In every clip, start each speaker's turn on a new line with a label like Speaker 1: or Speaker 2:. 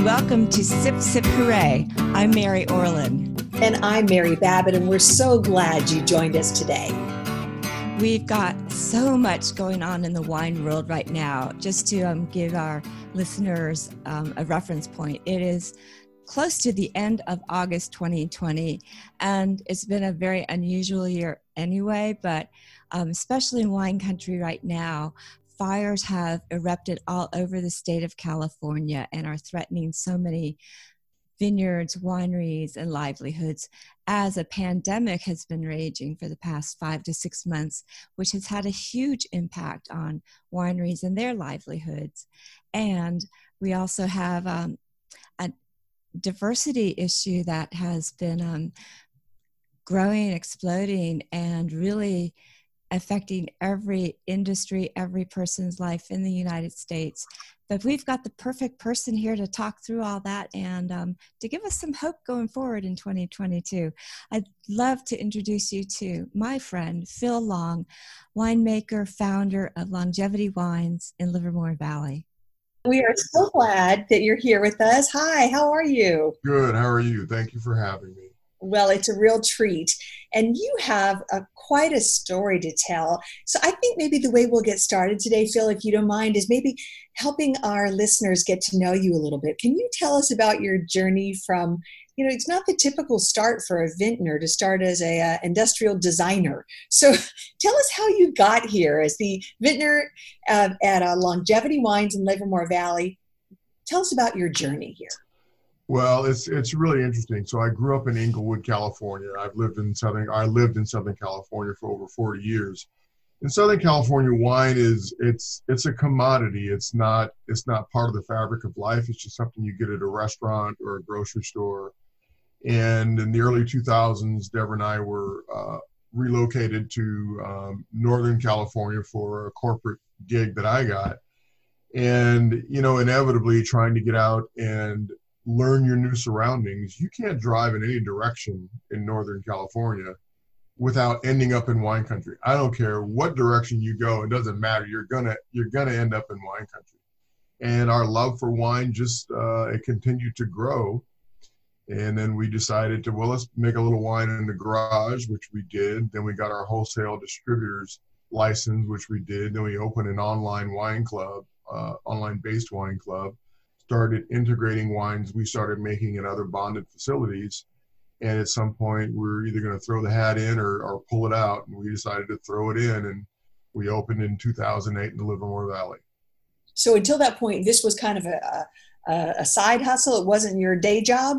Speaker 1: and welcome to Sip Sip Hooray. I'm Mary Orlin.
Speaker 2: And I'm Mary Babbitt, and we're so glad you joined us today.
Speaker 1: We've got so much going on in the wine world right now. Just to um, give our listeners um, a reference point, it is close to the end of August 2020, and it's been a very unusual year anyway, but um, especially in wine country right now, fires have erupted all over the state of California and are threatening so many vineyards, wineries, and livelihoods as a pandemic has been raging for the past five to six months, which has had a huge impact on wineries and their livelihoods. And we also have um, a diversity issue that has been um, growing, exploding, and really affecting every industry, every person's life in the United States. But we've got the perfect person here to talk through all that and um, to give us some hope going forward in 2022. I'd love to introduce you to my friend, Phil Long, winemaker, founder of Longevity Wines in Livermore Valley.
Speaker 2: We are so glad that you're here with us. Hi, how are you?
Speaker 3: Good. How are you? Thank you for having me.
Speaker 2: Well, it's a real treat. And you have a, quite a story to tell. So I think maybe the way we'll get started today, Phil, if you don't mind, is maybe helping our listeners get to know you a little bit. Can you tell us about your journey from, you know, it's not the typical start for a vintner to start as a uh, industrial designer. So tell us how you got here as the vintner uh, at uh, Longevity Wines in Livermore Valley. Tell us about your journey here.
Speaker 3: Well, it's it's really interesting. So I grew up in Inglewood, California. I've lived in southern I lived in Southern California for over 40 years. In Southern California, wine is it's it's a commodity. It's not it's not part of the fabric of life. It's just something you get at a restaurant or a grocery store. And in the early 2000s, Deborah and I were uh, relocated to um, Northern California for a corporate gig that I got. And you know, inevitably trying to get out and learn your new surroundings. You can't drive in any direction in Northern California without ending up in wine country. I don't care what direction you go; it doesn't matter. You're gonna you're gonna end up in wine country. And our love for wine just uh, it continued to grow. And then we decided to well, let's make a little wine in the garage, which we did. Then we got our wholesale distributors license, which we did. Then we opened an online wine club, uh, online based wine club started integrating wines we started making in other bonded facilities. And at some point, we are either going to throw the hat in or, or pull it out. And we decided to throw it in. And we opened in 2008 in the Livermore Valley.
Speaker 2: So until that point, this was kind of a, a, a side hustle. It wasn't your day job.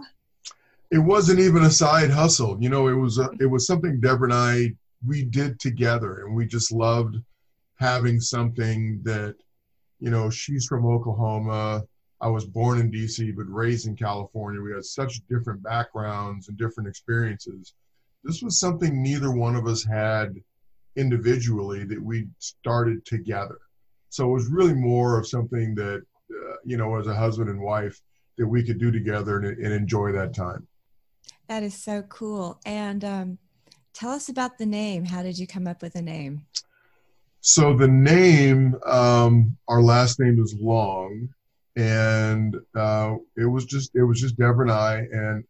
Speaker 3: It wasn't even a side hustle. You know, it was a, it was something Deborah and I we did together, and we just loved having something that, you know, she's from Oklahoma. I was born in DC but raised in California. We had such different backgrounds and different experiences. This was something neither one of us had individually that we started together. So it was really more of something that, uh, you know, as a husband and wife, that we could do together and, and enjoy that time.
Speaker 1: That is so cool. And um, tell us about the name. How did you come up with the name?
Speaker 3: So the name, um, our last name is Long, and uh, it was just it was just Deborah and I, and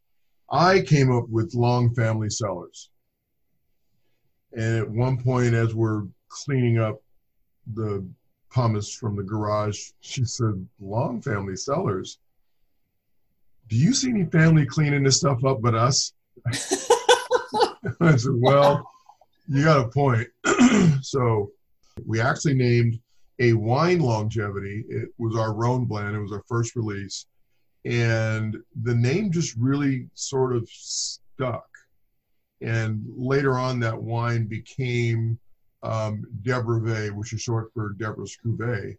Speaker 3: I came up with long family cellars. And at one point, as we're cleaning up the pumice from the garage, she said, "Long family cellars. Do you see any family cleaning this stuff up but us?" I said, "Well, you got a point." so we actually named a wine longevity. It was our Rhone blend. It was our first release, and the name just really sort of stuck. And later on, that wine became um, Debruvée which is short for Deborah's Cuvée,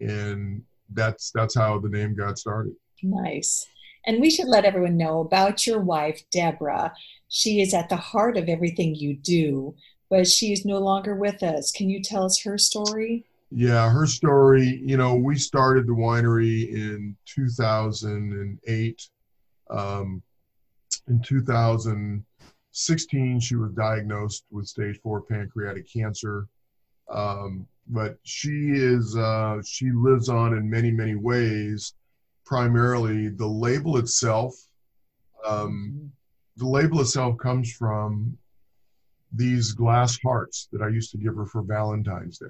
Speaker 3: and that's that's how the name got started.
Speaker 2: Nice. And we should let everyone know about your wife, Deborah. She is at the heart of everything you do, but she is no longer with us. Can you tell us her story?
Speaker 3: Yeah, her story, you know, we started the winery in 2008. Um, in 2016, she was diagnosed with stage four pancreatic cancer. Um, but she is, uh, she lives on in many, many ways, primarily the label itself. Um, the label itself comes from these glass hearts that I used to give her for Valentine's Day.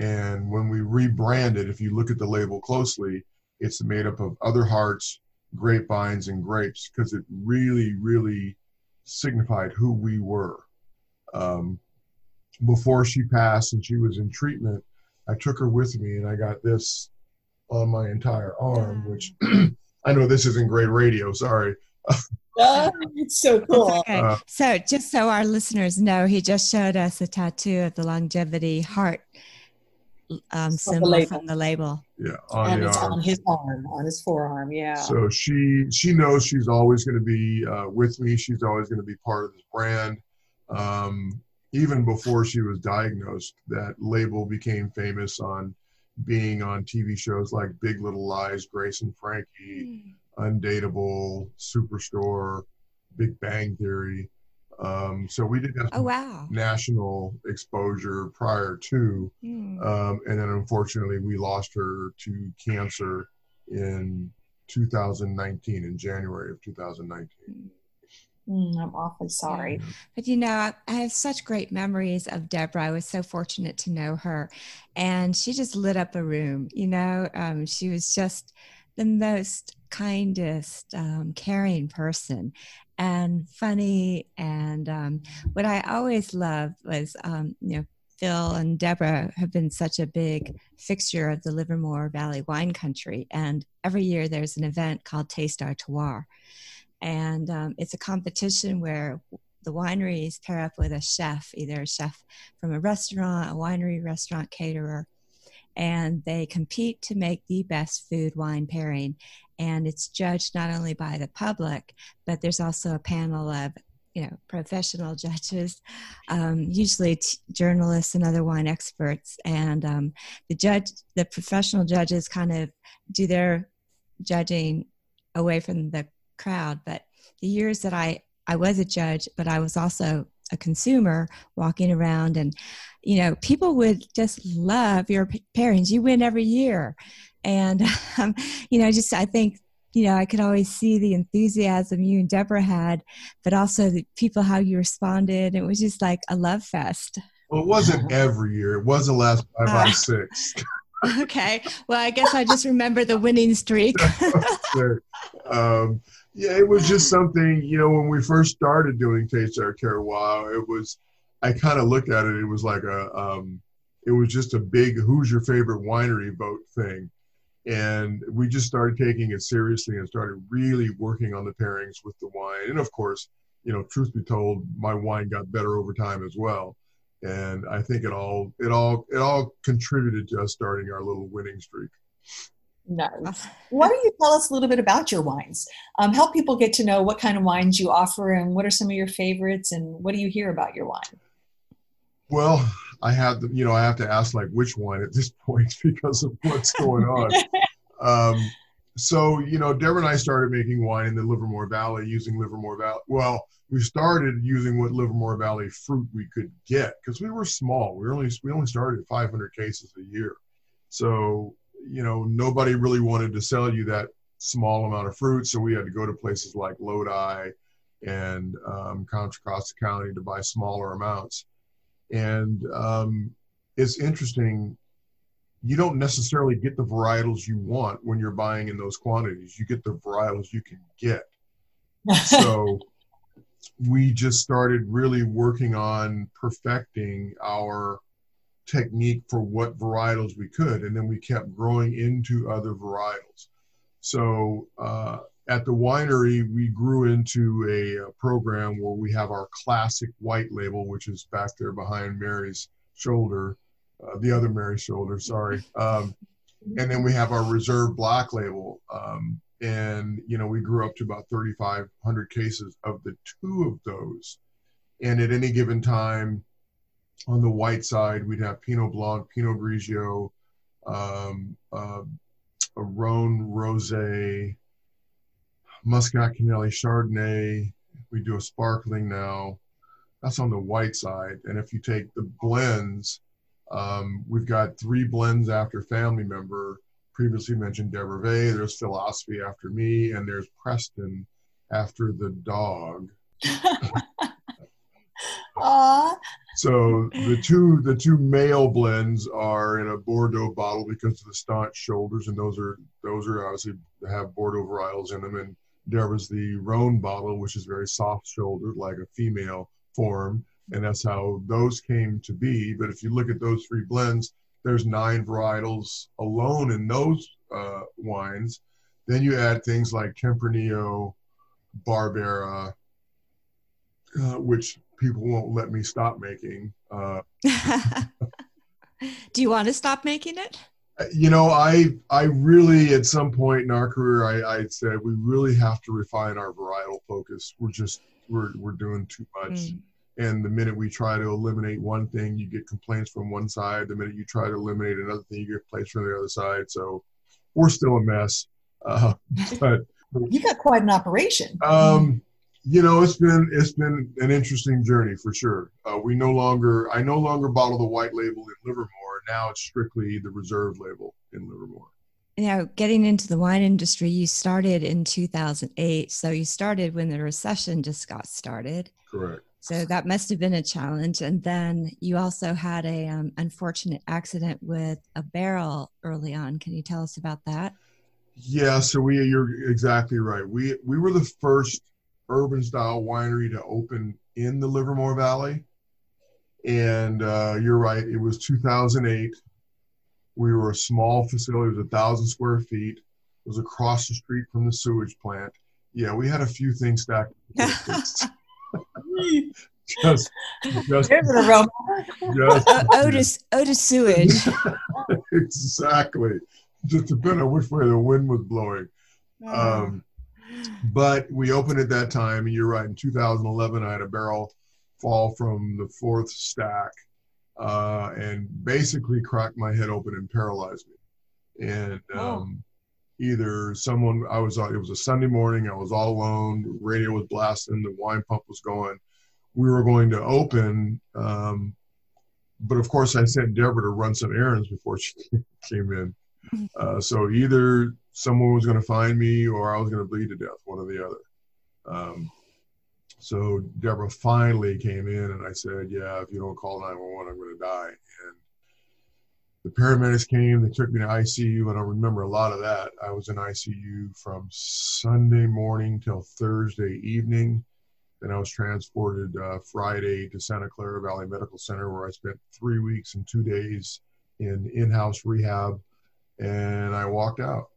Speaker 3: And when we rebranded, if you look at the label closely, it's made up of other hearts, grapevines, and grapes because it really, really signified who we were. Um, before she passed and she was in treatment, I took her with me and I got this on my entire arm, which I know this isn't great radio, sorry.
Speaker 2: oh, it's so cool.
Speaker 1: Okay. Uh, so, just so our listeners know, he just showed us a tattoo of the longevity heart um, symbol the from the label.
Speaker 3: Yeah,
Speaker 2: on and it's arm. on his arm, on his forearm. Yeah.
Speaker 3: So she she knows she's always going to be uh, with me. She's always going to be part of this brand. Um, even before she was diagnosed, that label became famous on being on TV shows like Big Little Lies, Grace and Frankie, mm. Undateable, Superstore, Big Bang Theory. Um, so we did have
Speaker 1: oh, wow.
Speaker 3: national exposure prior to, mm. um, and then unfortunately we lost her to cancer in 2019, in January of 2019.
Speaker 2: Mm, I'm awfully sorry.
Speaker 1: But you know, I, I, have such great memories of Deborah. I was so fortunate to know her, and she just lit up a room. You know, um, she was just the most kindest, um, caring person and funny. And um, what I always loved was, um, you know, Phil and Deborah have been such a big fixture of the Livermore Valley wine country. And every year there's an event called Taste Our. And um, it's a competition where the wineries pair up with a chef, either a chef from a restaurant, a winery, restaurant caterer, and they compete to make the best food wine pairing. And it's judged not only by the public, but there's also a panel of you know professional judges, um, usually t- journalists and other wine experts. And um, the judge, the professional judges, kind of do their judging away from the crowd. But the years that I I was a judge, but I was also a consumer walking around and you know people would just love your pairings. You win every year. And um, you know just i think you know i could always see the enthusiasm you and deborah had but also the people how you responded. It was just like a love fest.
Speaker 3: Well it wasn't every year. It was the last five uh, out of six.
Speaker 1: Okay. Well i guess i just remember the winning streak
Speaker 3: um, yeah, it was just something, you know, when we first started doing Taste Our Terroir, it was, I kind of looked at it, it was like a, um, it was just a big who's your favorite winery vote thing. And we just started taking it seriously and started really working on the pairings with the wine. And of course, you know, truth be told, my wine got better over time as well. And I think it all, it all, it all contributed to us starting our little winning streak.
Speaker 2: Nice. Why don't you tell us a little bit about your wines? Um, help people get to know what kind of wines you offer and what are some of your favorites and what do you hear about your wine?
Speaker 3: Well, I have, the, you know, I have to ask like which wine at this point because of what's going on. um, so, you know, Deborah and I started making wine in the Livermore Valley using Livermore Valley. Well, we started using what Livermore Valley fruit we could get because we were small. We only we only started 500 cases a year. So you know, nobody really wanted to sell you that small amount of fruit, so we had to go to places like Lodi and um, Contra Costa County to buy smaller amounts. And um, it's interesting. You don't necessarily get the varietals you want when you're buying in those quantities. You get the varietals you can get. so we just started really working on perfecting our technique for what varietals we could, and then we kept growing into other varietals. So uh, at the winery, we grew into a, a, program where we have our classic white label, which is back there behind Mary's shoulder, uh, the other Mary's shoulder, sorry. Um, and then we have our reserve black label. Um, and, you know, we grew up to about 3,500 cases of the two of those. And at any given time, on the white side, we'd have Pinot Blanc, Pinot Grigio, um, uh, Rhone Rosé, Muscat Canelli Chardonnay. We do a sparkling now. That's on the white side. And if you take the blends, um, we've got three blends after family member, previously mentioned Debruvée. There's Philosophy after me, and there's Preston after the dog.
Speaker 2: Aww.
Speaker 3: So the two the two male blends are in a Bordeaux bottle because of the staunch shoulders, and those are those are obviously have Bordeaux varietals in them. And there was the Rhone bottle, which is very soft shouldered, like a female form, and that's how those came to be. But if you look at those three blends, there's nine varietals alone in those uh, wines. Then you add things like Tempranillo, Barbera, uh, which people won't let me stop making. Uh,
Speaker 1: Do you want to stop making it?
Speaker 3: You know, I I really at some point in our career, I, I said we really have to refine our varietal focus. We're just we're we're doing too much. Mm. And the minute we try to eliminate one thing, you get complaints from one side. The minute you try to eliminate another thing, you get complaints from the other side. So we're still a mess. Uh, but
Speaker 2: you got quite an operation.
Speaker 3: Um, you know, it's been it's been an interesting journey for sure. Uh, we no longer I no longer bottle the white label in Livermore. Now it's strictly the reserve label in Livermore.
Speaker 1: Now, getting into the wine industry, you started in 2008. So you started when the recession just got started.
Speaker 3: Correct.
Speaker 1: So that must have been a challenge. And then you also had a um, unfortunate accident with a barrel early on. Can you tell us about that?
Speaker 3: Yeah, so we you're exactly right. We we were the first urban style winery to open in the Livermore Valley. And uh, you're right, it was 2008. We were a small facility, it was a thousand square feet. It was across the street from the sewage plant. Yeah, we had a few things stacked. just,
Speaker 2: just, just, just
Speaker 1: Otis, Otis sewage.
Speaker 3: exactly. Just depending on which way the wind was blowing. Um, but we opened at that time, and you're right. In 2011, I had a barrel fall from the fourth stack uh, and basically cracked my head open and paralyzed me. And oh. um, either someone, I was, it was a Sunday morning, I was all alone, the radio was blasting, the wine pump was going. We were going to open, um, but of course, I sent Deborah to run some errands before she came in. Uh, so either someone was going to find me or I was going to bleed to death, one or the other. Um, so Deborah finally came in and I said, Yeah, if you don't call 911, I'm going to die. And the paramedics came, they took me to ICU, and I remember a lot of that. I was in ICU from Sunday morning till Thursday evening. Then I was transported uh, Friday to Santa Clara Valley Medical Center, where I spent three weeks and two days in in house rehab. And I walked out.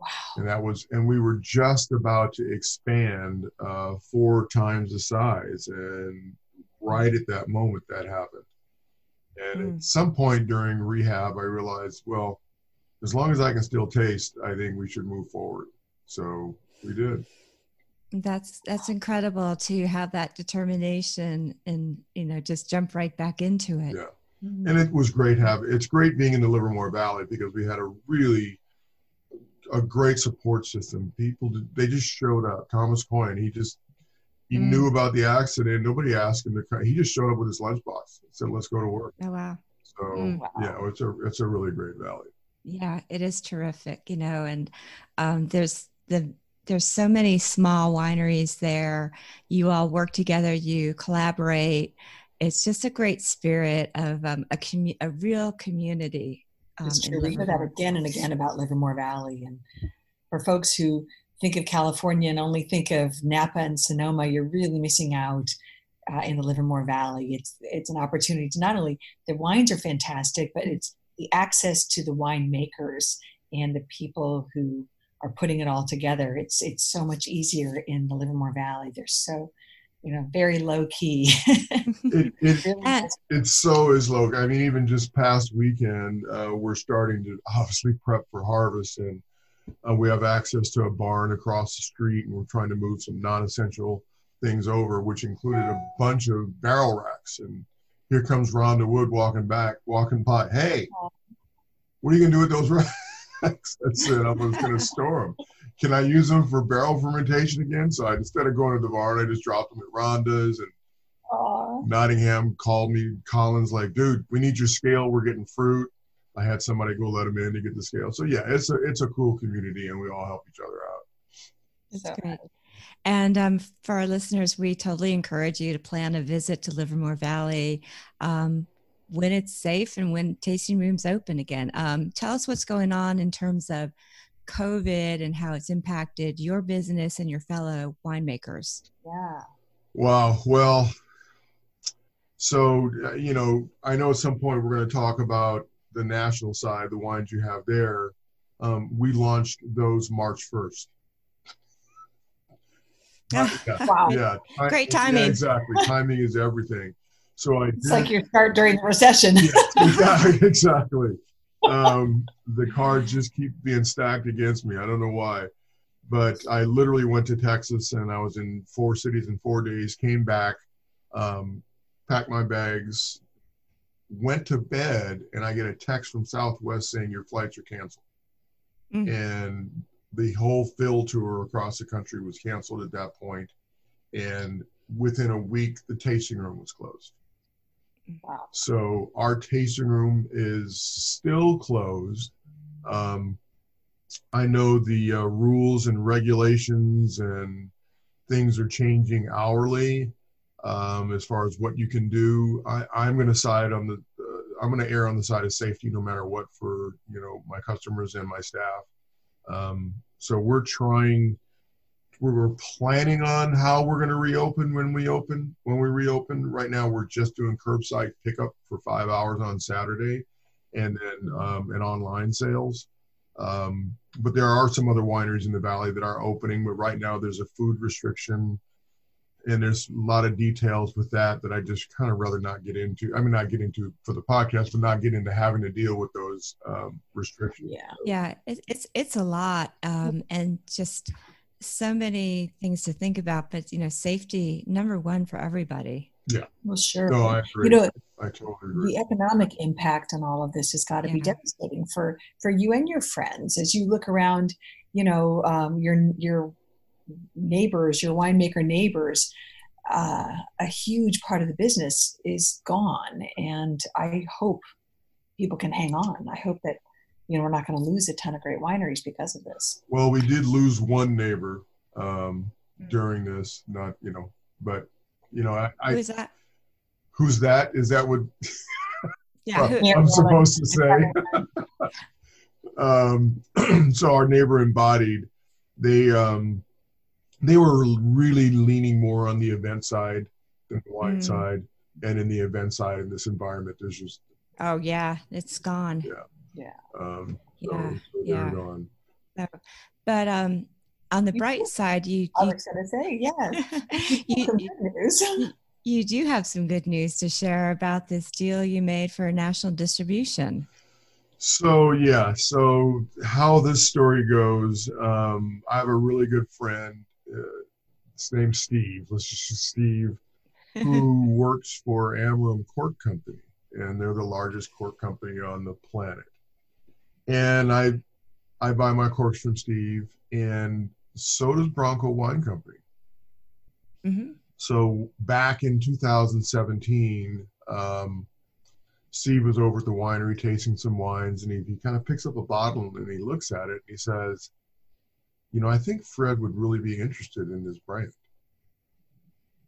Speaker 2: Wow.
Speaker 3: And that was, and we were just about to expand uh, four times the size. And right at that moment, that happened. And mm. at some point during rehab, I realized, well, as long as I can still taste, I think we should move forward. So we did.
Speaker 1: That's that's incredible to have that determination and you know just jump right back into it.
Speaker 3: Yeah, mm-hmm. and it was great having. It's great being in the Livermore Valley because we had a really a great support system. People they just showed up. Thomas Coyne, he just he mm. knew about the accident. Nobody asked him to come. He just showed up with his lunchbox and said, "Let's go to work."
Speaker 1: Oh wow!
Speaker 3: So mm. yeah, it's a it's a really great valley.
Speaker 1: Yeah, it is terrific. You know, and um, there's the there's so many small wineries there. You all work together. You collaborate. It's just a great spirit of um, a commu- a real community
Speaker 2: um. We hear that again and again about Livermore Valley. And for folks who think of California and only think of Napa and Sonoma, you're really missing out uh, in the Livermore Valley. It's it's an opportunity to not only the wines are fantastic, but it's the access to the winemakers and the people who are putting it all together. It's it's so much easier in the Livermore Valley. They're so you know, very low key.
Speaker 3: it, it, it so is low. I mean, even just past weekend, uh, we're starting to obviously prep for harvest, and uh, we have access to a barn across the street, and we're trying to move some non-essential things over, which included a bunch of barrel racks. And here comes Rhonda Wood walking back, walking by. Hey, what are you gonna do with those racks? I said I was gonna store them can I use them for barrel fermentation again? So I, instead of going to the barn, I just dropped them at Rhonda's and Aww. Nottingham called me, Collins, like, dude, we need your scale. We're getting fruit. I had somebody go let them in to get the scale. So yeah, it's a it's a cool community, and we all help each other out.
Speaker 1: That's great. And um, for our listeners, we totally encourage you to plan a visit to Livermore Valley um, when it's safe and when tasting rooms open again. Um, tell us what's going on in terms of COVID and how it's impacted your business and your fellow winemakers.
Speaker 2: Yeah.
Speaker 3: Wow. Well, so, uh, you know, I know at some point we're going to talk about the national side, the wines you have there. Um, we launched those March 1st.
Speaker 1: yeah.
Speaker 2: Wow.
Speaker 3: Yeah.
Speaker 1: Great timing.
Speaker 3: Yeah, exactly. timing is everything. So I
Speaker 2: It's like your start during the recession.
Speaker 3: yeah, exactly. Um, the cards just keep being stacked against me. I don't know why, but I literally went to Texas and I was in four cities in four days. Came back, um, packed my bags, went to bed, and I get a text from Southwest saying your flights are canceled,
Speaker 1: Mm.
Speaker 3: and the whole Phil tour across the country was canceled at that point, and within a week the tasting room was closed. So our tasting room is still closed. Um, I know the uh, rules and regulations and things are changing hourly um, as far as what you can do. I, I'm going to side on the. Uh, I'm going to err on the side of safety, no matter what, for you know my customers and my staff. Um, so we're trying we were planning on how we're going to reopen when we open when we reopen. Right now we're just doing curbside pickup for five hours on saturday and then um, and online sales. Um, but there are some other wineries in the valley that are opening but right now there's a food restriction and there's a lot of details with that that i just kind of rather not get into i mean not get into for the podcast but not get into having to deal with those um, restrictions.
Speaker 2: Yeah.
Speaker 1: Yeah, it's it's a lot, um, and just so many things to think about. But you know, safety number one for everybody. Yeah.
Speaker 2: Well, sure.
Speaker 3: no i agree
Speaker 2: you know,
Speaker 3: i totally agree
Speaker 2: the economic impact on all of this has got to be devastating for for you and your friends as you look around. You know, um, your your neighbors, your winemaker neighbors. Uh, a huge part of the business is gone, and I hope people can hang on. I hope that you know we're not going to lose a ton of great wineries because of this.
Speaker 3: Well, we did lose one neighbor um,
Speaker 1: Mm.
Speaker 3: during this. Not you know, but you know, I, I
Speaker 1: is that?
Speaker 3: who's that? Is that what
Speaker 1: Yeah, who,
Speaker 3: I'm supposed to say? um, so our neighbor embodied. They um, they were really leaning more on the event side than the wine
Speaker 1: Mm.
Speaker 3: side, and in the event side in this environment, there's just
Speaker 1: oh yeah, it's gone.
Speaker 3: Um, so,
Speaker 1: Yeah,
Speaker 3: so
Speaker 1: yeah.
Speaker 3: they're gone.
Speaker 1: But um, on the
Speaker 2: You
Speaker 1: bright
Speaker 2: did.
Speaker 1: side, you
Speaker 2: I
Speaker 1: you,
Speaker 2: was going to say yes.
Speaker 1: you,
Speaker 2: Some good news.
Speaker 1: you do have some good news to share about this deal you made for national distribution.
Speaker 3: So yeah, so how this story goes, um, I have a really good friend. Uh, his name's Steve. Let's just Steve, who works for Amorim Cork Company, and they're the largest cork company on the planet. And I, I buy my corks from Steve, and so does Bronco Wine Company.
Speaker 1: hmm
Speaker 3: So back in 2017, um, Steve was over at the winery tasting some wines, and he, he kind of picks up a bottle and he looks at it and he says, "You know, I think Fred would really be interested in this brand."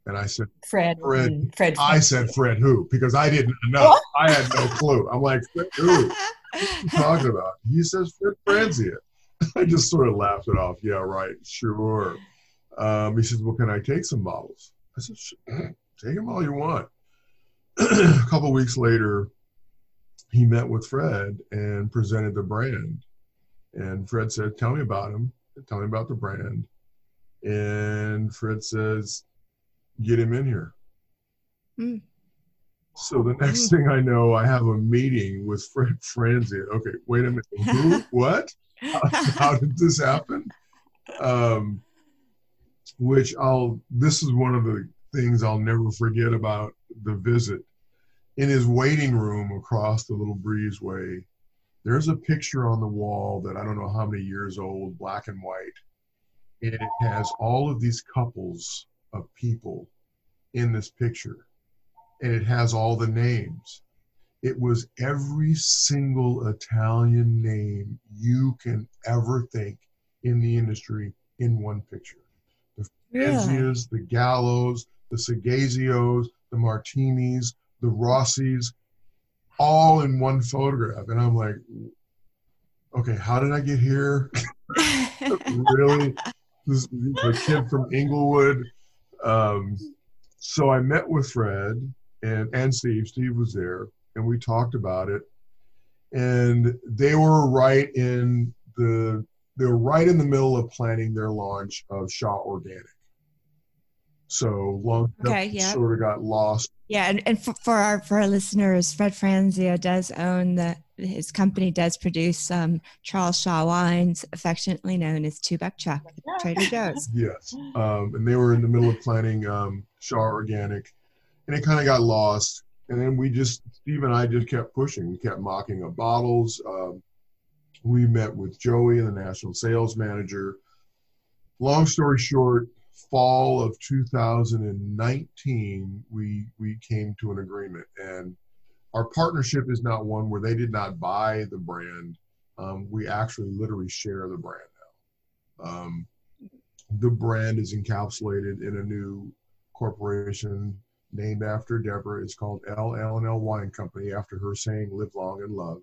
Speaker 3: And I said,
Speaker 2: Fred.
Speaker 3: Fred.
Speaker 2: mm, Fred.
Speaker 3: "I said Fred who?" Because I didn't know. I had no clue. I'm like, "Fred who?" Talking about? He says Fred Franzia. I just sort of laughed it off. Yeah, right. Sure. Um, he says, well, can I take some bottles? I said, take them all you want. a couple weeks later, he met with Fred and presented the brand. And Fred said, tell me about him. Tell me about the brand. And Fred says, get him in here.
Speaker 1: Hmm.
Speaker 3: So the next thing I know, I have a meeting with Fred Franzia. Okay, wait a minute. Who? what? How, how did this happen? Um, which I'll. This is one of the things I'll never forget about the visit. In his waiting room across the little breezeway, there's a picture on the wall that I don't know how many years old, black and white, and it has all of these couples of people in this picture and it has all the names it was every single Italian name you can ever think in the industry in one picture. The Franzias, the Gallos, the Seghesios, the Martinis, the Rossis, all in one photograph. And I'm like, okay, how did I get here? really? This a kid from Inglewood. Um, so I met with Fred and, and Steve. Steve was there, and we talked about it. And they were right in the they were right in the middle of planning their launch of Shaw Organic. So long
Speaker 1: okay, yeah.
Speaker 3: sort of got lost.
Speaker 1: Yeah, and, and for, for our for our listeners, Fred Franzia does own the his company does produce um, Charles Shaw wines, affectionately known as Two Buck Chuck, Trader Joe's.
Speaker 3: Yes, um, and they were in the middle of planning um, Shaw Organic, and it kind of got lost. And then we just Steve and I just kept pushing. We kept mocking up bottles. Um, we met with Joey, the national sales manager. Long story short, fall of 2019, we we came to an agreement, and our partnership is not one where they did not buy the brand. Um, we actually literally share the brand now. Um, the brand is encapsulated in a new corporation named after Deborah. It's called LL and L Wine Company after her saying "Live long and love,"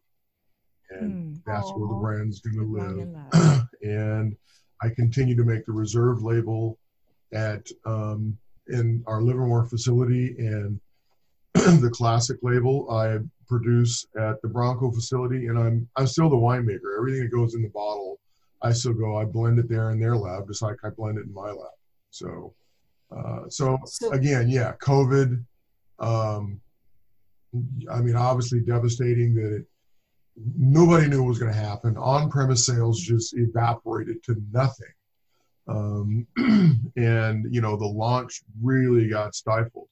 Speaker 3: and mm. that's where the brand's going to live. and I continue to make the reserve label at um, in our Livermore facility and the classic label I produce at the Bronco facility, and I'm I'm still the winemaker. Everything that goes in the bottle, I still go. I blend it there in their lab, just like I blend it in my lab. So, uh, so, so again, yeah, COVID. Um, I mean, obviously devastating that it, nobody knew what was going to happen. On-premise sales just evaporated to nothing, um, and you know the launch really got stifled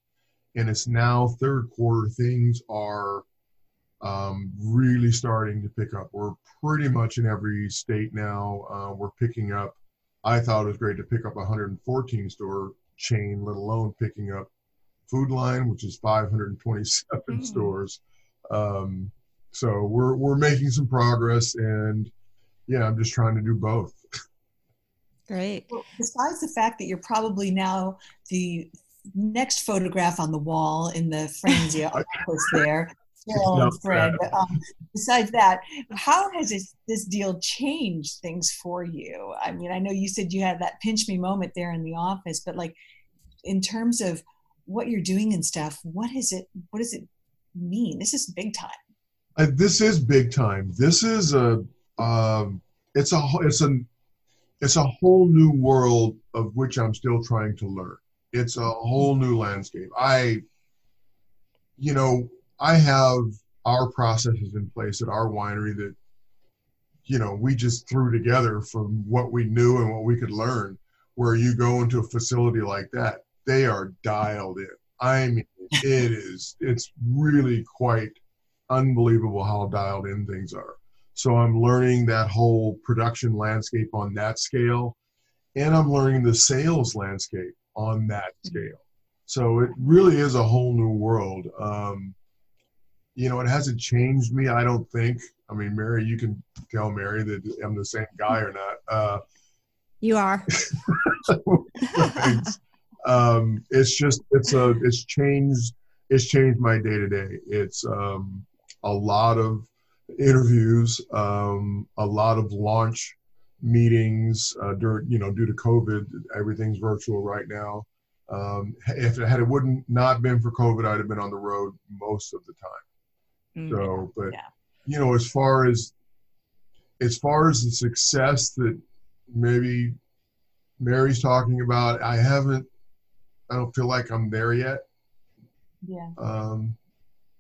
Speaker 3: and it's now third quarter. Things are um, really starting to pick up. We're pretty much in every state now. Uh, we're picking up. I thought it was great to pick up 114 store chain, let alone picking up Food Lion, which is 527 mm-hmm. stores. Um, so we're we're making some progress, and yeah, I'm just trying to do both.
Speaker 1: Great.
Speaker 2: Well, besides the fact that you're probably now the next photograph on the wall in the Franzia office there. Phil and Fred. Um, besides that, how has this, this deal changed things for you? I mean, I know you said you had that pinch me moment there in the office, but like in terms of what you're doing and stuff, what is it? What does it mean? This is big time.
Speaker 3: Uh, this is big time. This is a, um, it's a, it's a, it's a whole new world of which I'm still trying to learn it's a whole new landscape. I, you know, I have our processes in place at our winery that, you know, we just threw together from what we knew and what we could learn. Where you go into a facility like that, they are dialed in. I mean, it is, it's really quite unbelievable how dialed in things are. So I'm learning that whole production landscape on that scale, and I'm learning the sales landscape on that mm-hmm. scale. So it really is a whole new world. Um, you know, it hasn't changed me. I don't think. I mean, Mary, you can tell Mary that I'm the same guy or not. Uh,
Speaker 1: you are.
Speaker 3: um, it's just it's a it's changed it's changed my day to day. It's um, a lot of interviews, um, a lot of launch meetings uh, during you know due to COVID, everything's virtual right now. Um, if it had it wouldn't not been for COVID, I'd have been on the road most of the time. Mm, so, but yeah. you know, as far as as far as the success that maybe Mary's talking about, I haven't. I don't feel like I'm there yet.
Speaker 2: Yeah.
Speaker 3: Um,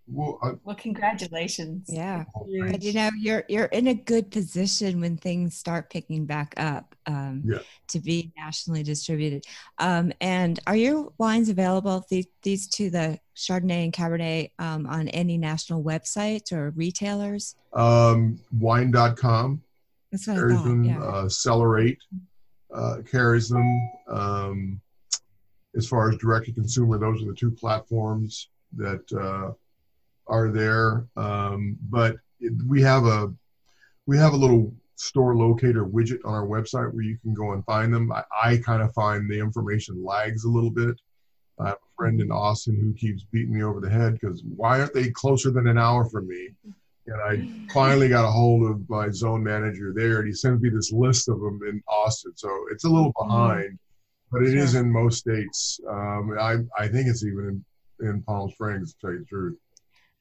Speaker 2: well, I, well, congratulations.
Speaker 1: Yeah, and, you know you're you're in a good position when things start picking back up um, yeah. to be nationally distributed. Um, and are your wines available? These these two, the Chardonnay and Cabernet, um, on any national websites or retailers?
Speaker 3: Um, wine.com
Speaker 1: That's what carries I thought,
Speaker 3: them.
Speaker 1: Yeah.
Speaker 3: Uh, Celerate uh, carries them. Um, as far as direct to consumer, those are the two platforms that. Uh, are there, um, but it, we have a we have a little store locator widget on our website where you can go and find them. I, I kind of find the information lags a little bit. I have a friend in Austin who keeps beating me over the head because why aren't they closer than an hour from me? And I finally got a hold of my zone manager there, and he sent me this list of them in Austin. So it's a little mm-hmm. behind, but it sure. is in most states. Um, I I think it's even in, in Palm Springs, to tell you the truth.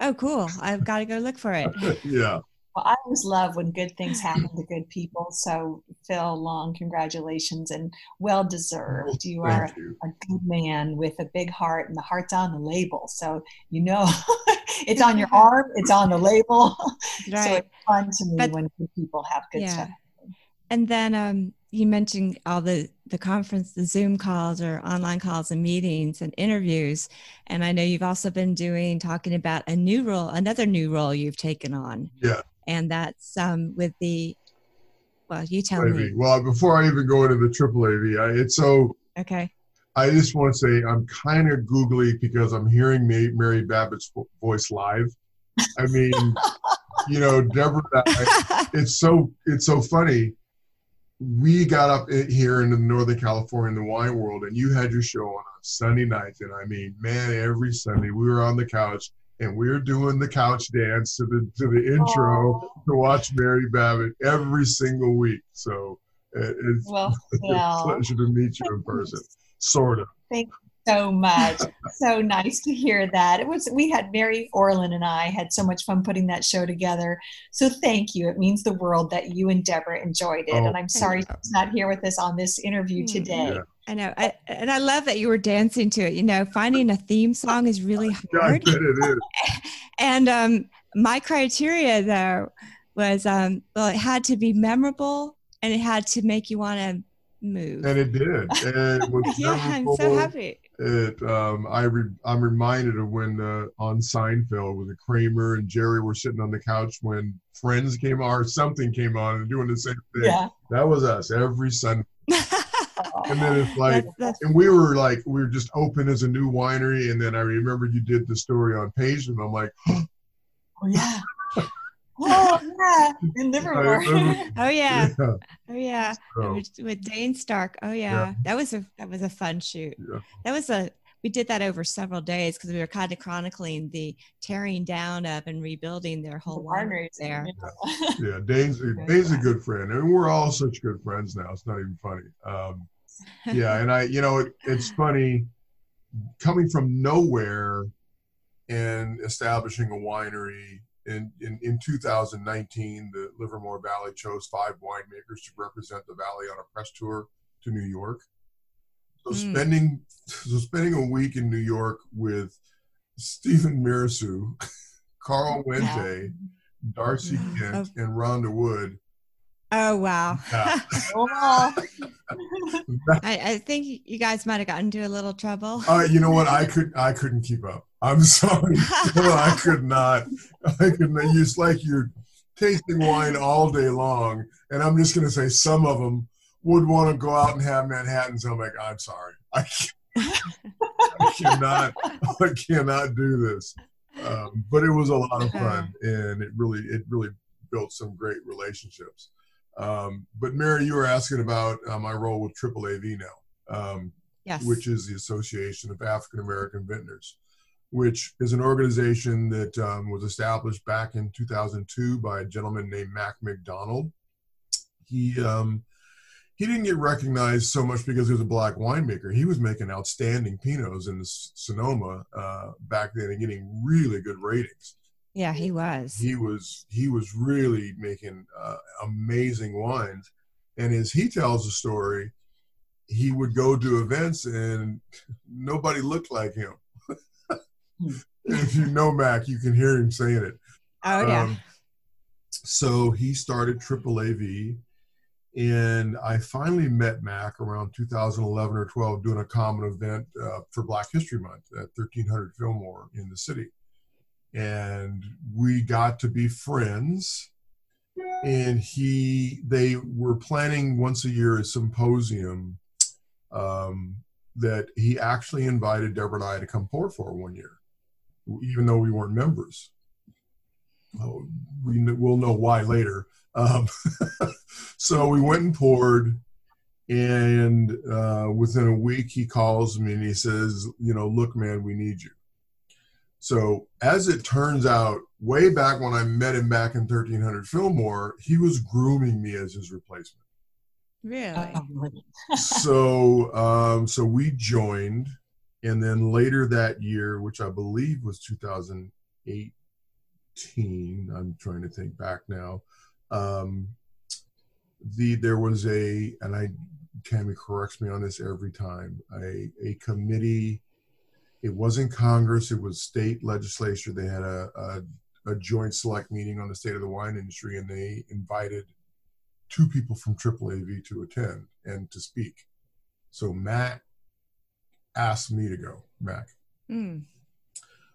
Speaker 1: Oh, cool! I've got to go look for it.
Speaker 3: yeah.
Speaker 2: Well, I always love when good things happen to good people. So, Phil, long congratulations and well deserved. You are you. a good man with a big heart, and the heart's on the label. So, you know, it's on your arm, it's on the label. Right. So, it's fun to me but, when good people have good yeah. stuff.
Speaker 1: And then um, you mentioned all the the conference, the Zoom calls or online calls and meetings and interviews. And I know you've also been doing talking about a new role, another new role you've taken on.
Speaker 3: Yeah
Speaker 1: and that's um, with the. Well, you tell
Speaker 3: AV.
Speaker 1: me.
Speaker 3: Well, before I even go into the triple AV, I, it's so.
Speaker 1: Okay.
Speaker 3: I just want to say I'm kind of googly because I'm hearing Mary Babbitt's voice live. I mean, you know, Deborah. it's so it's so funny. We got up here in the Northern California in the wine world, and you had your show on on Sunday nights, and I mean, man, every Sunday we were on the couch and we were doing the couch dance to the to the intro oh. to watch Mary Babbitt every single week. So it's, well, it's a pleasure to meet you in person, sort of.
Speaker 2: Thank you so much. so nice to hear that. It was we had Mary Orlin and I had so much fun putting that show together. So thank you. It means the world that you and Deborah enjoyed it. Oh, and I'm sorry she's not here with us on this interview hmm. today. Yeah.
Speaker 1: I know. I, and I love that you were dancing to it. You know, finding a theme song is really hard.
Speaker 3: Yeah, it is.
Speaker 1: and um, my criteria though was um, well, it had to be memorable and it had to make you want to move.
Speaker 3: And it did. And it was
Speaker 1: yeah, I'm so happy.
Speaker 3: It, um, I re- I'm reminded of when uh, on Seinfeld with the Kramer and Jerry were sitting on the couch when Friends came on or something came on and doing the same thing.
Speaker 2: Yeah.
Speaker 3: That was us every Sunday. and then it's like, that's, that's, and we were like, we were just open as a new winery. And then I remember you did the story on page, and I'm like,
Speaker 2: oh yeah, oh yeah, in Livermore.
Speaker 1: oh yeah. yeah. oh yeah, so, with Dane Stark. Oh yeah. yeah. that was a that was a fun shoot. Yeah. That was a we did that over several days because we were kind of chronicling the tearing down of and rebuilding their whole the wineries there.
Speaker 3: Yeah, Dane's Dane's a good friend, I and mean, we're all such good friends now. It's not even funny. Um, yeah, and I, you know, it, it's funny coming from nowhere and establishing a winery. In, in, in 2019, the Livermore Valley chose five winemakers to represent the valley on a press tour to New York. So mm. spending so spending a week in New York with Stephen Mirassou, Carl Wente, Darcy Kent, and Rhonda Wood
Speaker 1: Oh wow! Yeah. I, I, think you guys might have gotten into a little trouble.
Speaker 3: Uh, you know what? I could I couldn't keep up. I'm sorry. I could not. I could not. It's like you're tasting wine all day long, and I'm just going to say some of them would want to go out and have Manhattans. I'm like, I'm sorry. I, I cannot. I cannot do this. Um, but it was a lot of fun, and it really it really built some great relationships. Um, but Mary, you were asking about uh, my role with Triple AV now, um,
Speaker 1: yes.
Speaker 3: which is the Association of African American Vintners, which is an organization that um, was established back in 2002 by a gentleman named Mac McDonald. He um, he didn't get recognized so much because he was a black winemaker. He was making outstanding Pinots in the Sonoma uh, back then and getting really good ratings.
Speaker 1: Yeah, he was.
Speaker 3: He was he was really making uh, amazing wines, and as he tells the story, he would go to events and nobody looked like him. if you know Mac, you can hear him saying it.
Speaker 1: Oh yeah. Um,
Speaker 3: so he started Triple AV, and I finally met Mac around 2011 or 12 doing a common event uh, for Black History Month at 1300 Fillmore in the city and we got to be friends and he they were planning once a year a symposium um, that he actually invited Deborah and I to come pour for one year, even though we weren't members. oh, we will know why later. Um, so we went and poured, and uh, within a week he calls me and he says, "You know, look, man, we need you." So as it turns out, way back when I met him back in 1300 Fillmore, he was grooming me as his replacement.
Speaker 1: Really?
Speaker 3: so um, so we joined, and then later that year, which I believe was 2018, I'm trying to think back now. Um, the there was a, and I Tammy corrects me on this every time, a a committee. It wasn't Congress; it was state legislature. They had a, a a joint select meeting on the state of the wine industry, and they invited two people from AAAV to attend and to speak. So Mac asked me to go, Mac. Mm.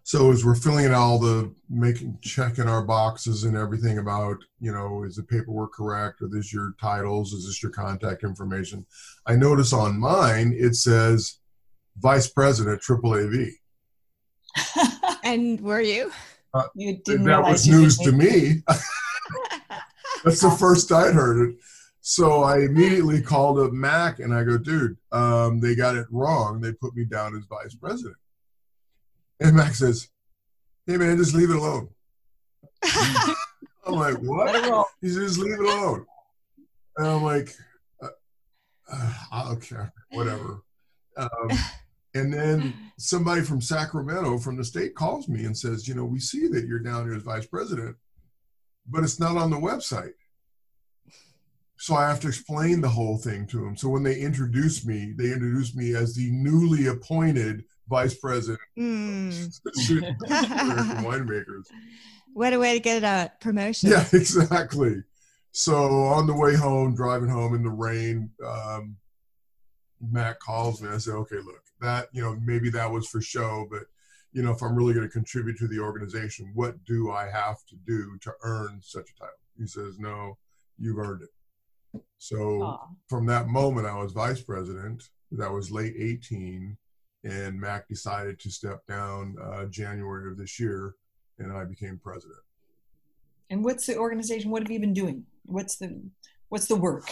Speaker 3: So as we're filling in all the making checking our boxes and everything about, you know, is the paperwork correct? Are this your titles? Is this your contact information? I notice on mine it says Vice President AAAV.
Speaker 1: and were you?
Speaker 2: Uh, you didn't
Speaker 3: that was news to me. That's the first I'd heard it. So I immediately called up Mac and I go, dude, um, they got it wrong. They put me down as vice president. And Mac says, hey man, just leave it alone. I'm like, what? He says, just leave it alone. And I'm like, uh, uh, okay, whatever. Um, and then somebody from Sacramento, from the state, calls me and says, you know, we see that you're down here as vice president but it's not on the website. So I have to explain the whole thing to them. So when they introduce me, they introduce me as the newly appointed vice president mm. winemakers.
Speaker 1: What a way to get a promotion.
Speaker 3: Yeah, exactly. So on the way home, driving home in the rain, um, Mac calls me. I said, okay, look, that, you know, maybe that was for show, but you know, if I'm really going to contribute to the organization, what do I have to do to earn such a title? He says, no, you've earned it. So Aww. from that moment, I was vice president. That was late 18, and Mac decided to step down uh, January of this year, and I became president.
Speaker 2: And what's the organization? What have you been doing? What's the what's the work?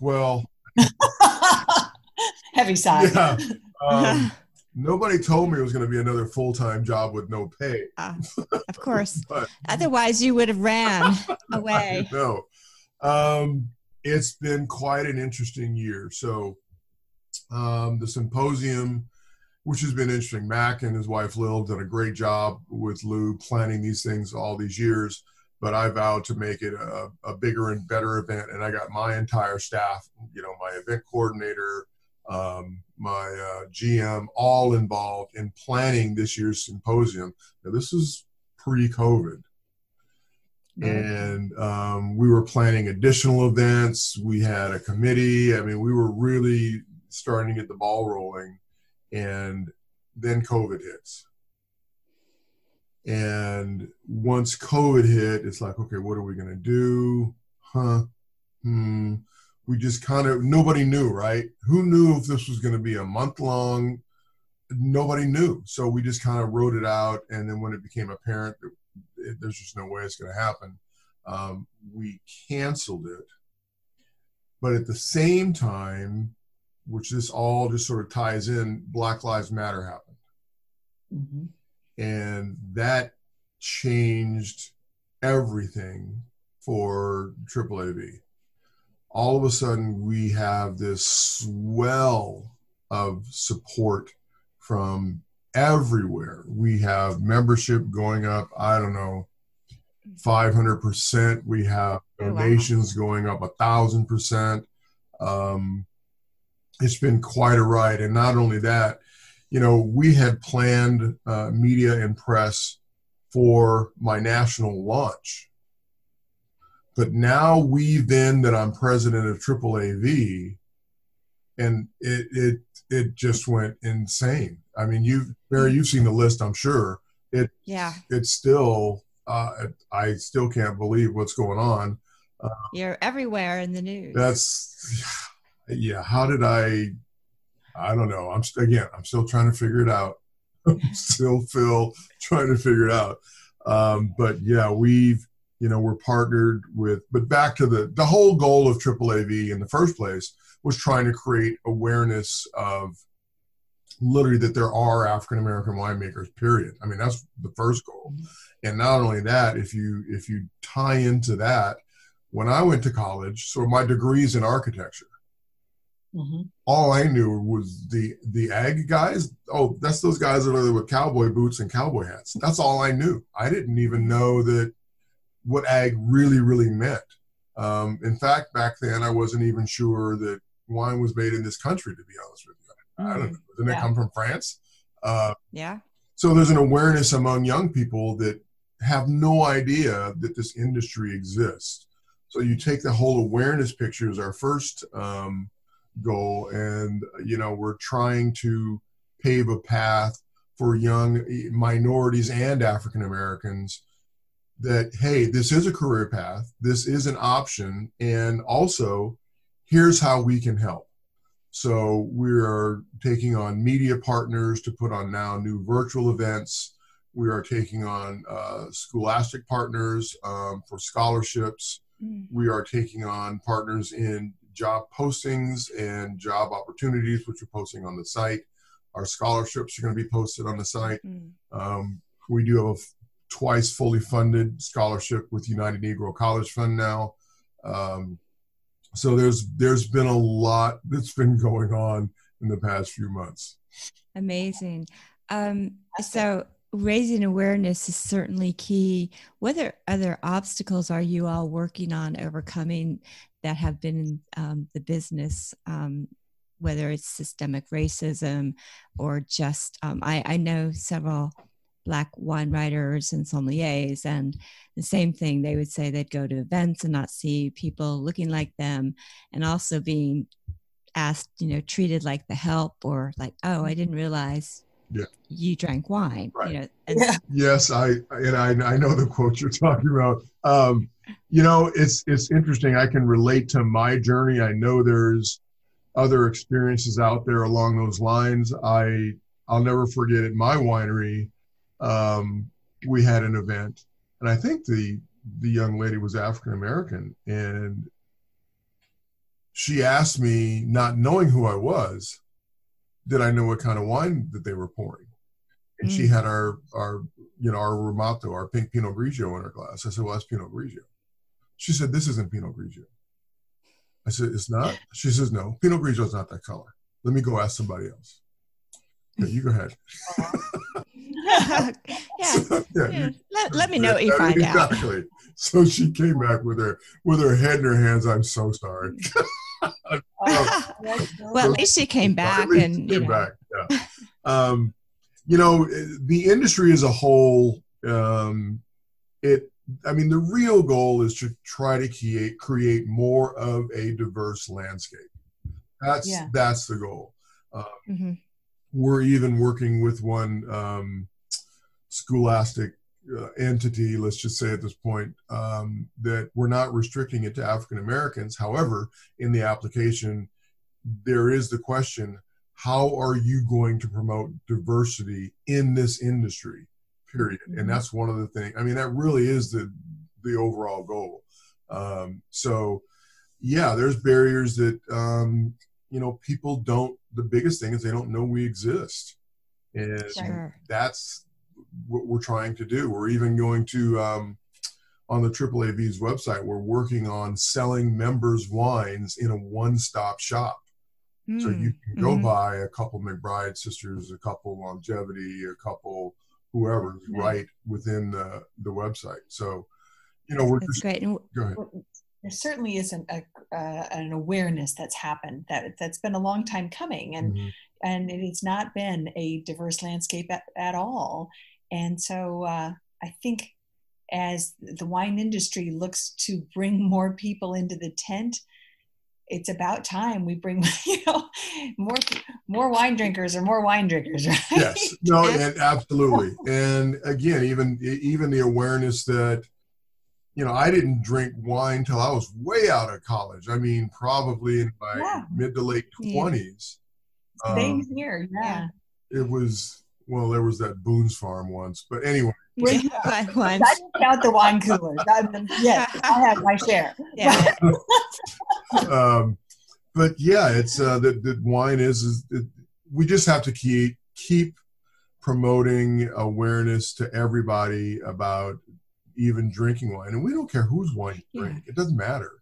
Speaker 3: Well,
Speaker 2: heavy side.
Speaker 3: Yeah. Um, nobody told me it was going to be another full-time job with no pay. Uh,
Speaker 1: of course. But, otherwise you would have ran away.
Speaker 3: no um, it's been quite an interesting year. So um, the symposium which has been interesting mac and his wife lil done a great job with lou planning these things all these years but i vowed to make it a, a bigger and better event and i got my entire staff you know my event coordinator um, my uh, GM, all involved in planning this year's symposium. Now, this is pre COVID. And um, we were planning additional events. We had a committee. I mean, we were really starting to get the ball rolling. And then COVID hits. And once COVID hit, it's like, okay, what are we going to do? Huh? Hmm we just kind of nobody knew, right? Who knew if this was going to be a month long? Nobody knew. So we just kind of wrote it out, and then when it became apparent that it, there's just no way it's going to happen, um, we canceled it. But at the same time, which this all just sort of ties in, Black Lives Matter happened, mm-hmm. and that changed everything for AAAV all of a sudden we have this swell of support from everywhere. We have membership going up, I don't know, 500%. We have donations oh, wow. going up a thousand percent. Um, it's been quite a ride. And not only that, you know, we had planned uh, media and press for my national launch but now weave in that I'm president of AAAV, and it it it just went insane. I mean, you Mary, you've seen the list, I'm sure. It
Speaker 1: yeah,
Speaker 3: it's still uh, I still can't believe what's going on.
Speaker 1: Uh, You're everywhere in the news.
Speaker 3: That's yeah. How did I? I don't know. I'm again. I'm still trying to figure it out. I'm still Phil trying to figure it out. Um, but yeah, we've you know we're partnered with. But back to the the whole goal of Triple AV in the first place was trying to create awareness of literally that there are African American winemakers. Period. I mean that's the first goal, and not only that, if you if you tie into that, when I went to college, so my degrees in architecture. Mm-hmm. All I knew was the the ag guys. Oh, that's those guys that are with cowboy boots and cowboy hats. That's all I knew. I didn't even know that what ag really really meant. Um, in fact, back then I wasn't even sure that wine was made in this country. To be honest with you, I don't mm, know. Didn't yeah. it come from France?
Speaker 1: Uh, yeah.
Speaker 3: So there's an awareness among young people that have no idea that this industry exists. So you take the whole awareness picture as our first um, goal and you know we're trying to pave a path for young minorities and african americans that hey this is a career path this is an option and also here's how we can help so we are taking on media partners to put on now new virtual events we are taking on uh, scholastic partners um, for scholarships mm. we are taking on partners in job postings and job opportunities, which we're posting on the site. Our scholarships are going to be posted on the site. Mm. Um, we do have a twice fully funded scholarship with United Negro College Fund now. Um, so there's there's been a lot that's been going on in the past few months.
Speaker 1: Amazing. Um, so raising awareness is certainly key. What other obstacles are you all working on overcoming that have been in um, the business, um, whether it's systemic racism or just, um, I, I, know several Black wine writers and sommeliers, and the same thing, they would say they'd go to events and not see people looking like them, and also being asked, you know, treated like the help or like, oh, I didn't realize yeah. you drank wine. Right. You know, and
Speaker 3: yeah. Yes, I and I, I know the quote you're talking about. Um, you know it's it's interesting i can relate to my journey i know there's other experiences out there along those lines i i'll never forget at my winery um, we had an event and i think the the young lady was african american and she asked me not knowing who i was did i know what kind of wine that they were pouring and mm. she had our our you know our Ramato, our pink Pinot Grigio in her glass. I said, "Well, that's Pinot Grigio." She said, This isn't Pinot Grigio. I said, It's not? She says, No, Pinot Grigio is not that color. Let me go ask somebody else. You go ahead.
Speaker 1: yeah. So, yeah, yeah. Let, let, me know what you find
Speaker 3: exactly. out. Exactly. So she came back with her with her head in her hands. I'm so sorry.
Speaker 1: well, at least she came back and came know. back.
Speaker 3: Yeah. Um, you know, the industry as a whole, um, it I mean, the real goal is to try to create create more of a diverse landscape. That's yeah. that's the goal. Um, mm-hmm. We're even working with one um, scholastic uh, entity, let's just say at this point, um, that we're not restricting it to African Americans. However, in the application, there is the question: How are you going to promote diversity in this industry? period. And mm-hmm. that's one of the things. I mean, that really is the the overall goal. Um, so, yeah, there's barriers that um, you know people don't. The biggest thing is they don't know we exist, and sure. that's what we're trying to do. We're even going to um, on the AAAV's website. We're working on selling members wines in a one-stop shop. Mm. So you can go mm-hmm. buy a couple McBride sisters, a couple longevity, a couple whoever right within the, the website. So, you know, we're
Speaker 1: that's just, great.
Speaker 3: Go ahead.
Speaker 2: There certainly isn't a, uh, an awareness that's happened that that's been a long time coming, and mm-hmm. and it's not been a diverse landscape at, at all. And so uh, I think as the wine industry looks to bring more people into the tent, it's about time we bring you know more more wine drinkers or more wine drinkers right?
Speaker 3: Yes. No and absolutely. And again even even the awareness that you know i didn't drink wine till i was way out of college. I mean probably in my yeah. mid to late 20s
Speaker 2: yeah. um, here. Yeah.
Speaker 3: it was well, there was that Boone's Farm once, but anyway.
Speaker 2: Yeah, I didn't count the wine coolers. I mean, yes, I have my share.
Speaker 1: Yeah.
Speaker 3: um, but yeah, it's uh, that the wine is, is it, we just have to keep keep promoting awareness to everybody about even drinking wine, and we don't care whose wine you drink; yeah. it doesn't matter.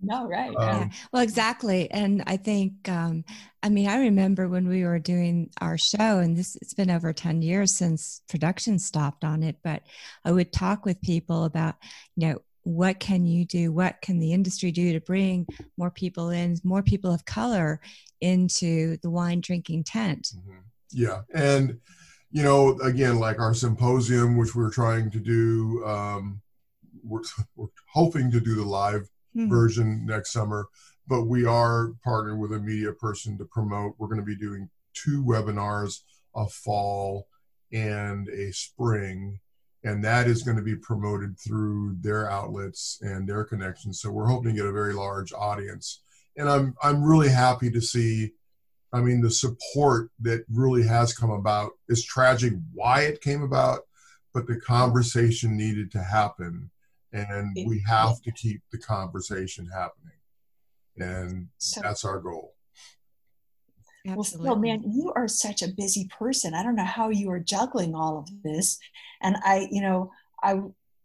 Speaker 2: No, right.
Speaker 1: Um, yeah. Well, exactly. And I think, um, I mean, I remember when we were doing our show, and this, it's been over 10 years since production stopped on it, but I would talk with people about, you know, what can you do? What can the industry do to bring more people in, more people of color into the wine drinking tent?
Speaker 3: Mm-hmm. Yeah. And, you know, again, like our symposium, which we're trying to do, um, we're, we're hoping to do the live mm-hmm. version next summer. But we are partnering with a media person to promote. We're going to be doing two webinars, a fall and a spring, and that is going to be promoted through their outlets and their connections. So we're hoping to get a very large audience. And I'm I'm really happy to see I mean, the support that really has come about is tragic why it came about, but the conversation needed to happen and we have to keep the conversation happening. And so, that's our goal.
Speaker 2: Absolutely. well Phil, man you are such a busy person. I don't know how you are juggling all of this. And i you know i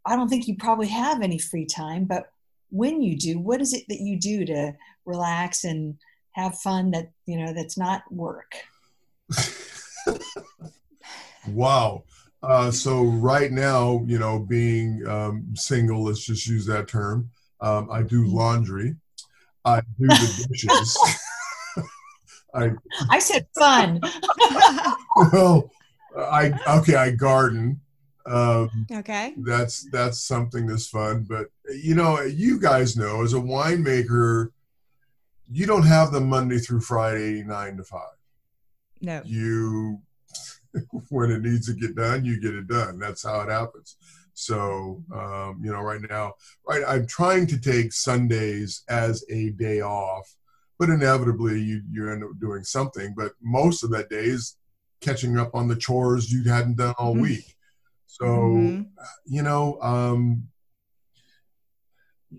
Speaker 2: i don't think you probably have any free time but when you do what is it that you do to relax and have fun that you know that's not work?
Speaker 3: Wow uh, so right now, you know, being um, single, let's just use that term. Um, I do mm-hmm. laundry. I do the dishes.
Speaker 2: I I said fun.
Speaker 3: well, I okay. I garden.
Speaker 1: Um, okay.
Speaker 3: That's that's something that's fun. But you know, you guys know, as a winemaker, you don't have the Monday through Friday nine to five.
Speaker 1: No.
Speaker 3: You when it needs to get done, you get it done. That's how it happens. So, um, you know, right now, right, I'm trying to take Sundays as a day off, but inevitably you, you end up doing something. But most of that day is catching up on the chores you hadn't done all mm-hmm. week. So, mm-hmm. you know, um,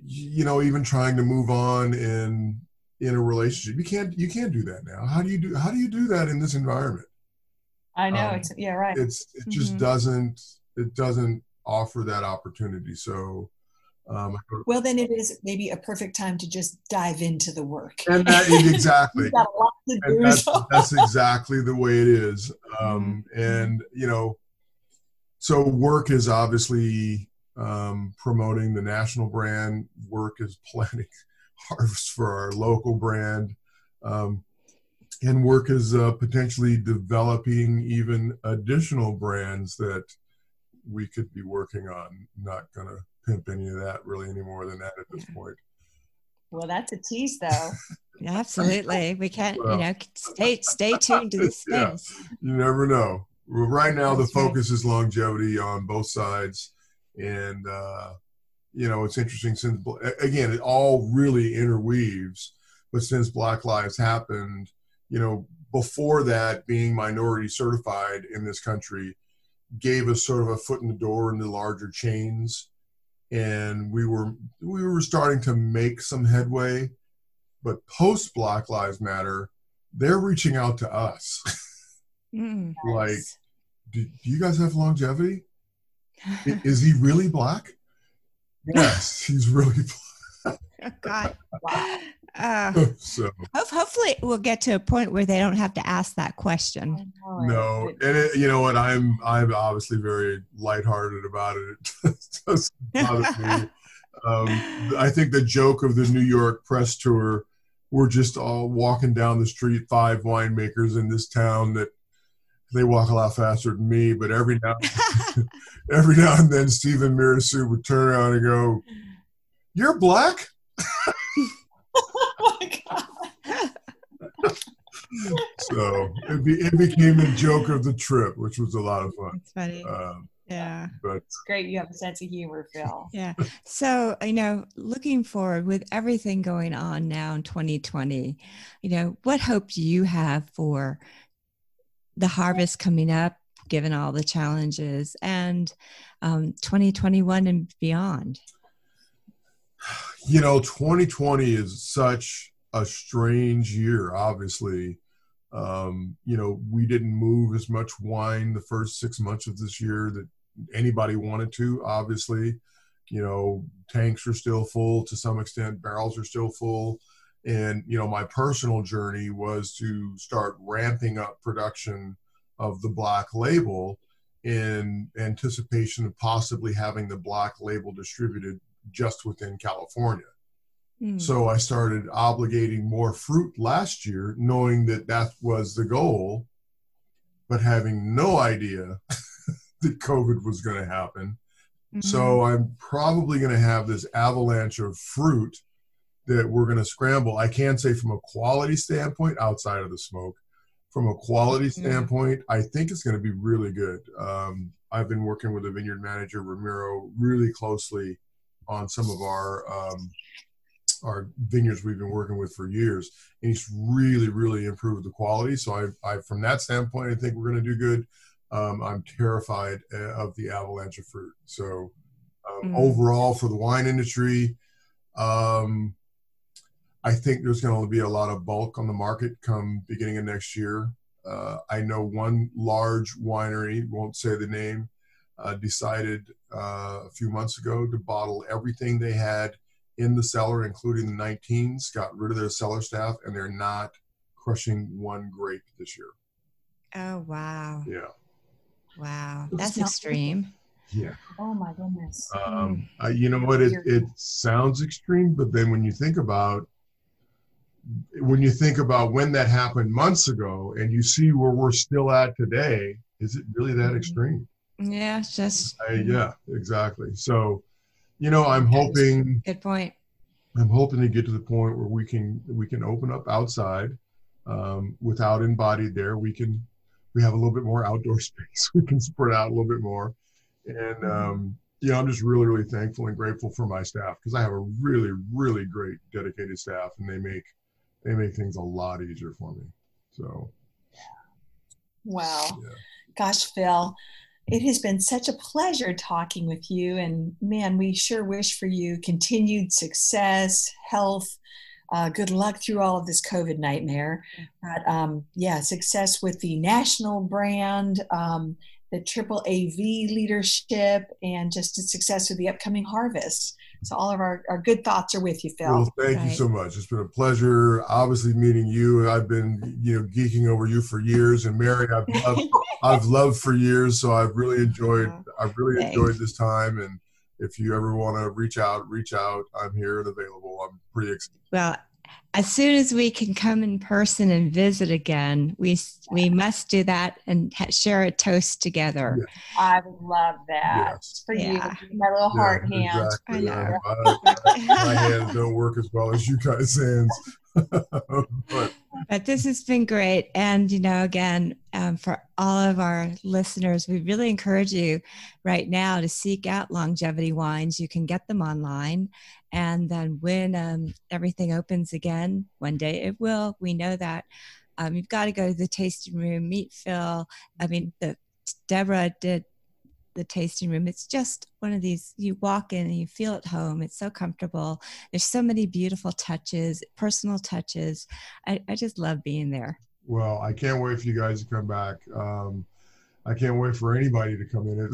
Speaker 3: you know, even trying to move on in in a relationship, you can't you can't do that now. How do you do how do you do that in this environment?
Speaker 2: I know um, it's yeah right.
Speaker 3: It's it just mm-hmm. doesn't it doesn't offer that opportunity. So um,
Speaker 2: well, then it is maybe a perfect time to just dive into the work.
Speaker 3: And that is exactly. and that's, that's exactly the way it is. Um, mm-hmm. And you know, so work is obviously um, promoting the national brand. Work is planning harvest for our local brand. Um, and work is uh, potentially developing even additional brands that we could be working on. Not going to pimp any of that really any more than that at this point.
Speaker 2: Well, that's a tease, though.
Speaker 1: Absolutely, we can't. Well, you know, stay stay tuned to the space. Yeah,
Speaker 3: you never know. Well, right now, that's the focus right. is longevity on both sides, and uh, you know, it's interesting since again, it all really interweaves. But since Black Lives happened, you know, before that, being minority certified in this country gave us sort of a foot in the door in the larger chains, and we were we were starting to make some headway. But post Black Lives Matter, they're reaching out to us, mm, like, nice. do, do you guys have longevity? is he really black? Yes, he's really black.
Speaker 1: God. Wow. Uh, so hopefully we'll get to a point where they don't have to ask that question.
Speaker 3: No, and it, you know what? I'm I'm obviously very lighthearted about it. It doesn't bother me. Um, I think the joke of the New York press tour, we're just all walking down the street, five winemakers in this town that they walk a lot faster than me, but every now every now and then Steven Mirassou would turn around and go, "You're black." so it, be, it, became a joke of the trip, which was a lot of fun.
Speaker 1: It's funny. Um, yeah.
Speaker 2: But it's great you have a sense of humor, Phil.
Speaker 1: Yeah. So, you know, looking forward with everything going on now in 2020, you know, what hope do you have for the harvest coming up given all the challenges and um, 2021 and beyond?
Speaker 3: You know, 2020 is such a strange year, obviously. Um, you know, we didn't move as much wine the first six months of this year that anybody wanted to, obviously. You know, tanks are still full to some extent, barrels are still full. And, you know, my personal journey was to start ramping up production of the black label in anticipation of possibly having the black label distributed just within California. Mm. So I started obligating more fruit last year, knowing that that was the goal, but having no idea that COVID was going to happen. Mm-hmm. So I'm probably going to have this avalanche of fruit that we're going to scramble. I can say from a quality standpoint, outside of the smoke, from a quality mm-hmm. standpoint, I think it's going to be really good. Um, I've been working with a vineyard manager, Ramiro, really closely on some of our um, our vineyards we've been working with for years, and he's really, really improved the quality. So I, I from that standpoint, I think we're going to do good. Um, I'm terrified uh, of the avalanche of fruit. So um, mm. overall, for the wine industry, um, I think there's going to be a lot of bulk on the market come beginning of next year. Uh, I know one large winery, won't say the name, uh, decided uh, a few months ago to bottle everything they had in the cellar, including the 19s, got rid of their cellar staff, and they're not crushing one grape this year.
Speaker 1: Oh, wow.
Speaker 3: Yeah.
Speaker 1: Wow. That's extreme.
Speaker 3: Yeah.
Speaker 2: Oh, my goodness.
Speaker 3: Um, uh, you know what? It, it sounds extreme, but then when you think about when you think about when that happened months ago and you see where we're still at today, is it really that mm-hmm. extreme?
Speaker 1: Yeah, just.
Speaker 3: I, yeah, exactly. So, you know, I'm hoping.
Speaker 1: Good point.
Speaker 3: I'm hoping to get to the point where we can we can open up outside um, without embodied there. We can we have a little bit more outdoor space. We can spread out a little bit more, and mm-hmm. um, you know, I'm just really really thankful and grateful for my staff because I have a really really great dedicated staff, and they make they make things a lot easier for me. So.
Speaker 2: Wow. Yeah. Gosh, Phil, it has been such a pleasure talking with you. And man, we sure wish for you continued success, health, uh, good luck through all of this COVID nightmare. But um, yeah, success with the national brand, um, the triple AV leadership, and just success with the upcoming harvest. So all of our, our good thoughts are with you, Phil.
Speaker 3: Well, thank right. you so much. It's been a pleasure. Obviously, meeting you. I've been, you know, geeking over you for years, and Mary, I've loved, I've loved for years. So I've really enjoyed, I've really Thanks. enjoyed this time. And if you ever want to reach out, reach out. I'm here and available. I'm pretty excited.
Speaker 1: Well, as soon as we can come in person and visit again, we we must do that and ha- share a toast together.
Speaker 2: Yes. I would love that yes. for yeah. you, my little heart yeah, hand.
Speaker 3: Exactly. I know. my, my hands don't work as well as you guys' hands.
Speaker 1: but, but, this has been great. And, you know, again, um, for all of our listeners, we really encourage you right now to seek out longevity wines. You can get them online. And then when um, everything opens again, one day it will, we know that. Um, you've got to go to the tasting room, meet Phil. I mean, the Deborah did the tasting room. It's just one of these, you walk in and you feel at home. It's so comfortable. There's so many beautiful touches, personal touches. I, I just love being there.
Speaker 3: Well, I can't wait for you guys to come back. Um, I can't wait for anybody to come in.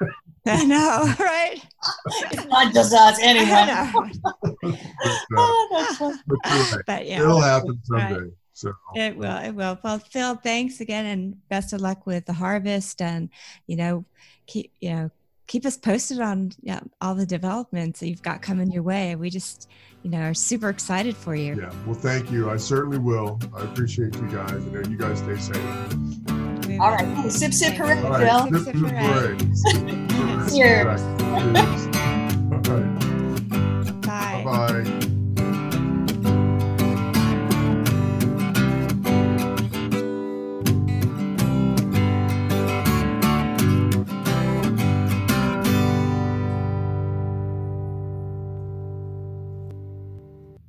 Speaker 1: I know, right?
Speaker 2: it's not just us, anyway.
Speaker 3: but, uh, but, but, yeah, it'll happen someday. Right. So
Speaker 1: it will, it will. Well, Phil, thanks again, and best of luck with the harvest. And you know, keep you know keep us posted on yeah, all the developments that you've got coming your way. We just you know are super excited for you.
Speaker 3: Yeah. Well, thank you. I certainly will. I appreciate you guys, and you guys stay safe.
Speaker 2: All right. Sip, sip, hooray, right. Phil. Sip, sip, hooray.
Speaker 3: Cheers. Cheers. Right. Bye. Bye.